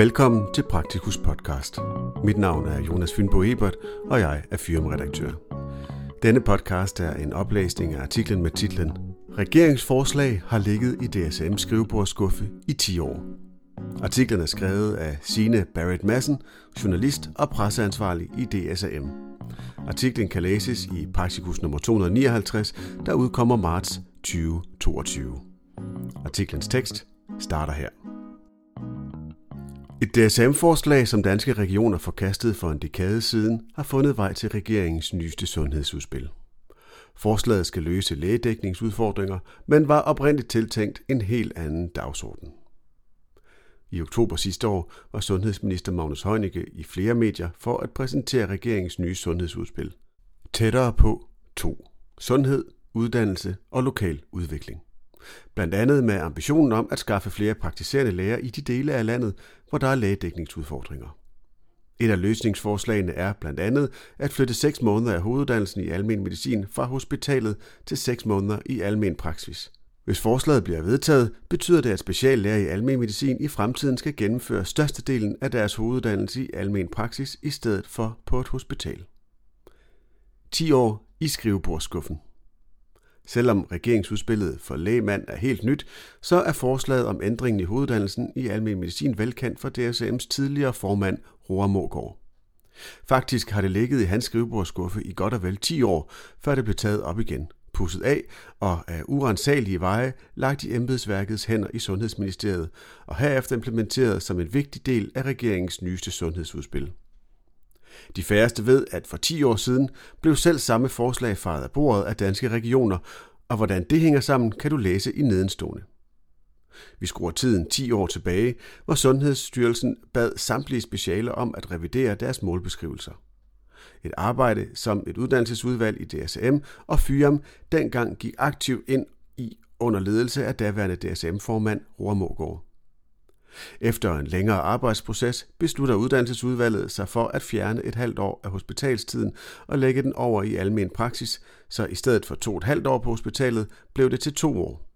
Velkommen til Praktikus podcast. Mit navn er Jonas Fynbo Ebert, og jeg er firmaredaktør. Denne podcast er en oplæsning af artiklen med titlen Regeringsforslag har ligget i DSM skrivebordsskuffe i 10 år. Artiklen er skrevet af Sine Barrett Madsen, journalist og presseansvarlig i DSM. Artiklen kan læses i Praktikus nummer 259, der udkommer marts 2022. Artiklens tekst starter her. Et DSM-forslag, som danske regioner forkastede for en dekade siden, har fundet vej til regeringens nyeste sundhedsudspil. Forslaget skal løse lægedækningsudfordringer, men var oprindeligt tiltænkt en helt anden dagsorden. I oktober sidste år var sundhedsminister Magnus Heunicke i flere medier for at præsentere regeringens nye sundhedsudspil. Tættere på 2. Sundhed, uddannelse og lokal udvikling. Blandt andet med ambitionen om at skaffe flere praktiserende læger i de dele af landet, hvor der er lægedækningsudfordringer. Et af løsningsforslagene er blandt andet at flytte 6 måneder af hoveduddannelsen i almen medicin fra hospitalet til 6 måneder i almen praksis. Hvis forslaget bliver vedtaget, betyder det, at speciallæger i almen medicin i fremtiden skal gennemføre størstedelen af deres hoveduddannelse i almen praksis i stedet for på et hospital. 10 år i skrivebordskuffen. Selvom regeringsudspillet for lægemand er helt nyt, så er forslaget om ændringen i hoveduddannelsen i almen medicin velkendt for DSM's tidligere formand, Roar Mågaard. Faktisk har det ligget i hans skrivebordsskuffe i godt og vel 10 år, før det blev taget op igen, pusset af og af urensagelige veje lagt i embedsværkets hænder i Sundhedsministeriet og herefter implementeret som en vigtig del af regeringens nyeste sundhedsudspil. De færreste ved, at for 10 år siden blev selv samme forslag faret af bordet af danske regioner, og hvordan det hænger sammen, kan du læse i nedenstående. Vi skruer tiden 10 år tilbage, hvor Sundhedsstyrelsen bad samtlige specialer om at revidere deres målbeskrivelser. Et arbejde, som et uddannelsesudvalg i DSM og FYAM dengang gik aktivt ind i under ledelse af daværende DSM-formand Roar Mågaard. Efter en længere arbejdsproces beslutter uddannelsesudvalget sig for at fjerne et halvt år af hospitalstiden og lægge den over i almen praksis, så i stedet for to et halvt år på hospitalet blev det til to år.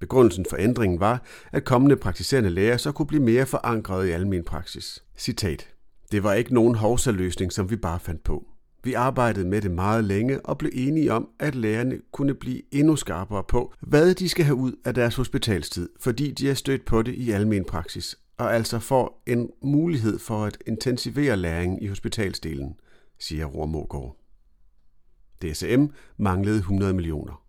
Begrundelsen for ændringen var, at kommende praktiserende læger så kunne blive mere forankret i almen praksis. Citat. Det var ikke nogen hovsaløsning, som vi bare fandt på. Vi arbejdede med det meget længe og blev enige om, at lærerne kunne blive endnu skarpere på, hvad de skal have ud af deres hospitalstid, fordi de er stødt på det i almen praksis, og altså får en mulighed for at intensivere læringen i hospitalsdelen, siger Roar Mågaard. DSM manglede 100 millioner.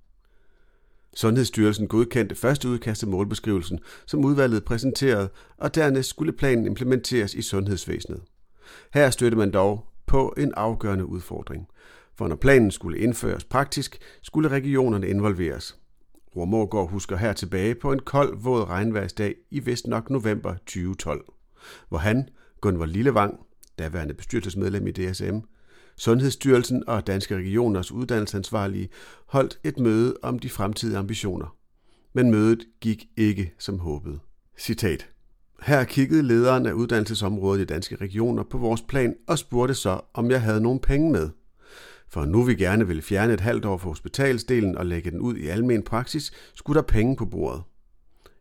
Sundhedsstyrelsen godkendte første udkast af målbeskrivelsen, som udvalget præsenterede, og dernæst skulle planen implementeres i sundhedsvæsenet. Her støtte man dog på en afgørende udfordring. For når planen skulle indføres praktisk, skulle regionerne involveres. Rormorgård husker her tilbage på en kold, våd regnværsdag i vist nok november 2012, hvor han, Gunvor Lillevang, daværende bestyrelsesmedlem i DSM, Sundhedsstyrelsen og Danske Regioners uddannelsesansvarlige holdt et møde om de fremtidige ambitioner. Men mødet gik ikke som håbet. Citat. Her kiggede lederen af uddannelsesområdet i danske regioner på vores plan og spurgte så, om jeg havde nogle penge med. For nu vi gerne ville fjerne et halvt år for hospitalsdelen og lægge den ud i almen praksis, skulle der penge på bordet.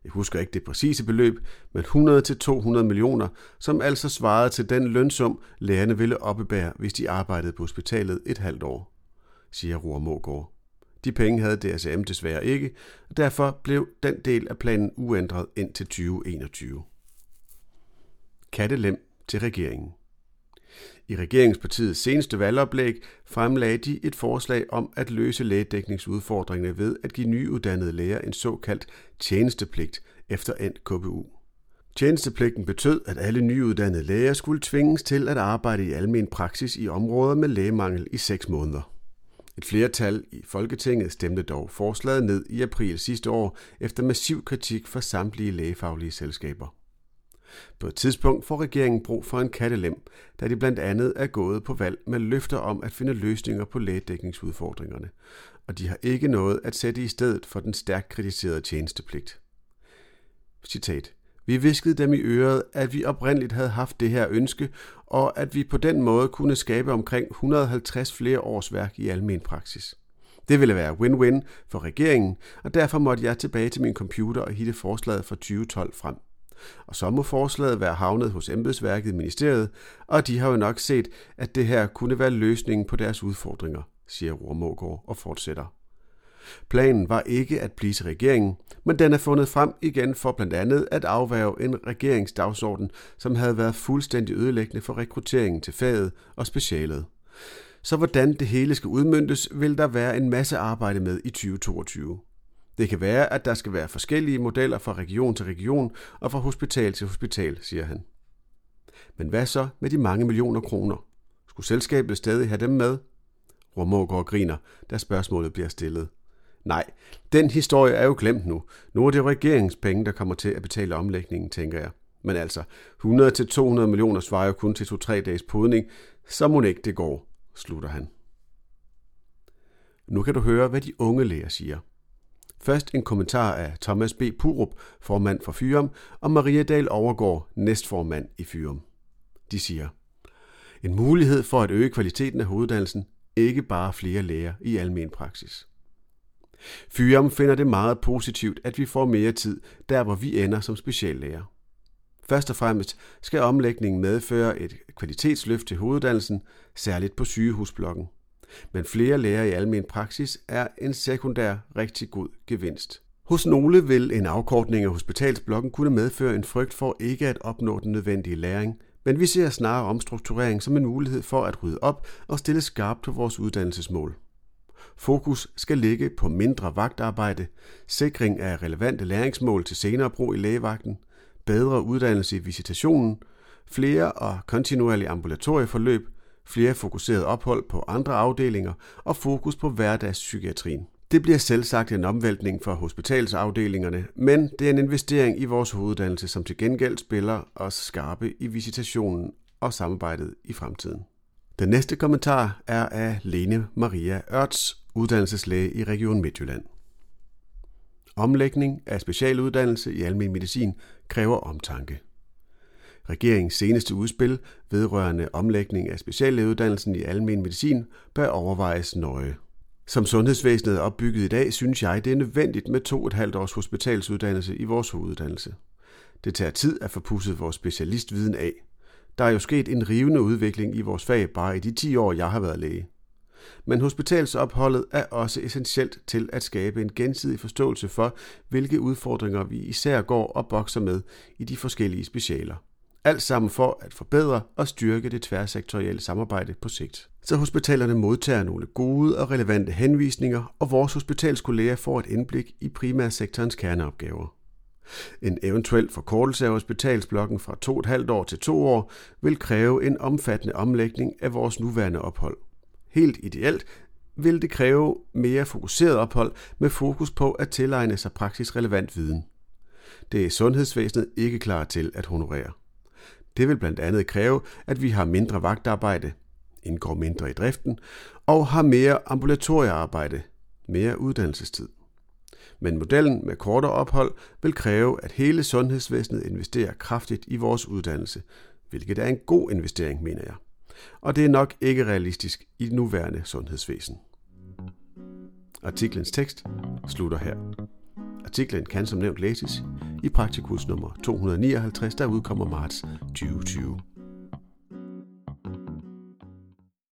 Jeg husker ikke det præcise beløb, men 100-200 millioner, som altså svarede til den lønsum, lærerne ville oppebære, hvis de arbejdede på hospitalet et halvt år, siger Roar Mågaard. De penge havde DSM desværre ikke, og derfor blev den del af planen uændret indtil 2021 kattelem til regeringen. I regeringspartiets seneste valgoplæg fremlagde de et forslag om at løse lægedækningsudfordringerne ved at give nyuddannede læger en såkaldt tjenestepligt efter endt KBU. Tjenestepligten betød, at alle nyuddannede læger skulle tvinges til at arbejde i almen praksis i områder med lægemangel i 6 måneder. Et flertal i Folketinget stemte dog forslaget ned i april sidste år efter massiv kritik fra samtlige lægefaglige selskaber. På et tidspunkt får regeringen brug for en kattelem, da de blandt andet er gået på valg med løfter om at finde løsninger på lægedækningsudfordringerne, og de har ikke noget at sætte i stedet for den stærkt kritiserede tjenestepligt. Citat. Vi viskede dem i øret, at vi oprindeligt havde haft det her ønske, og at vi på den måde kunne skabe omkring 150 flere års værk i almen praksis. Det ville være win-win for regeringen, og derfor måtte jeg tilbage til min computer og hitte forslaget fra 2012 frem og så må forslaget være havnet hos embedsværket i ministeriet, og de har jo nok set, at det her kunne være løsningen på deres udfordringer, siger Rormågård og fortsætter. Planen var ikke at blive til regeringen, men den er fundet frem igen for blandt andet at afværge en regeringsdagsorden, som havde været fuldstændig ødelæggende for rekrutteringen til faget og specialet. Så hvordan det hele skal udmyndtes, vil der være en masse arbejde med i 2022. Det kan være, at der skal være forskellige modeller fra region til region og fra hospital til hospital, siger han. Men hvad så med de mange millioner kroner? Skulle selskabet stadig have dem med? Romågaard griner, da spørgsmålet bliver stillet. Nej, den historie er jo glemt nu. Nu er det regeringspenge, der kommer til at betale omlægningen, tænker jeg. Men altså, 100-200 millioner svarer jo kun til 2-3 dages podning, så må ikke det går, slutter han. Nu kan du høre, hvad de unge læger siger. Først en kommentar af Thomas B. Purup, formand for Fyrum, og Maria Dahl Overgaard, næstformand i Fyrum. De siger, en mulighed for at øge kvaliteten af hoveduddannelsen, ikke bare flere læger i almen praksis. Fyrum finder det meget positivt, at vi får mere tid, der hvor vi ender som speciallæger. Først og fremmest skal omlægningen medføre et kvalitetsløft til hoveduddannelsen, særligt på sygehusblokken. Men flere læger i almen praksis er en sekundær rigtig god gevinst. Hos nogle vil en afkortning af hospitalsblokken kunne medføre en frygt for ikke at opnå den nødvendige læring, men vi ser snarere omstrukturering som en mulighed for at rydde op og stille skarpt på vores uddannelsesmål. Fokus skal ligge på mindre vagtarbejde, sikring af relevante læringsmål til senere brug i lægevagten, bedre uddannelse i visitationen, flere og kontinuerlige ambulatorieforløb, flere fokuseret ophold på andre afdelinger og fokus på hverdagspsykiatrien. Det bliver selvsagt en omvæltning for hospitalsafdelingerne, men det er en investering i vores hoveduddannelse, som til gengæld spiller os skarpe i visitationen og samarbejdet i fremtiden. Den næste kommentar er af Lene Maria Ørts, uddannelseslæge i Region Midtjylland. Omlægning af specialuddannelse i almen medicin kræver omtanke. Regeringens seneste udspil vedrørende omlægning af speciallægeuddannelsen i almen medicin bør overvejes nøje. Som sundhedsvæsenet er opbygget i dag, synes jeg, det er nødvendigt med to et halvt års hospitalsuddannelse i vores hoveduddannelse. Det tager tid at få pusset vores specialistviden af. Der er jo sket en rivende udvikling i vores fag bare i de 10 år, jeg har været læge. Men hospitalsopholdet er også essentielt til at skabe en gensidig forståelse for, hvilke udfordringer vi især går og bokser med i de forskellige specialer. Alt sammen for at forbedre og styrke det tværsektorielle samarbejde på sigt. Så hospitalerne modtager nogle gode og relevante henvisninger, og vores hospitalskolleger får et indblik i primærsektorens kerneopgaver. En eventuel forkortelse af hospitalsblokken fra 2,5 år til 2 år vil kræve en omfattende omlægning af vores nuværende ophold. Helt ideelt vil det kræve mere fokuseret ophold med fokus på at tilegne sig praksisrelevant viden. Det er sundhedsvæsenet ikke klar til at honorere. Det vil blandt andet kræve, at vi har mindre vagtarbejde, indgår mindre i driften, og har mere ambulatoriearbejde, mere uddannelsestid. Men modellen med kortere ophold vil kræve, at hele sundhedsvæsenet investerer kraftigt i vores uddannelse, hvilket er en god investering, mener jeg. Og det er nok ikke realistisk i det nuværende sundhedsvæsen. Artiklens tekst slutter her. Artiklen kan som nævnt læses i Praktikus nummer 259, der udkommer marts 2020.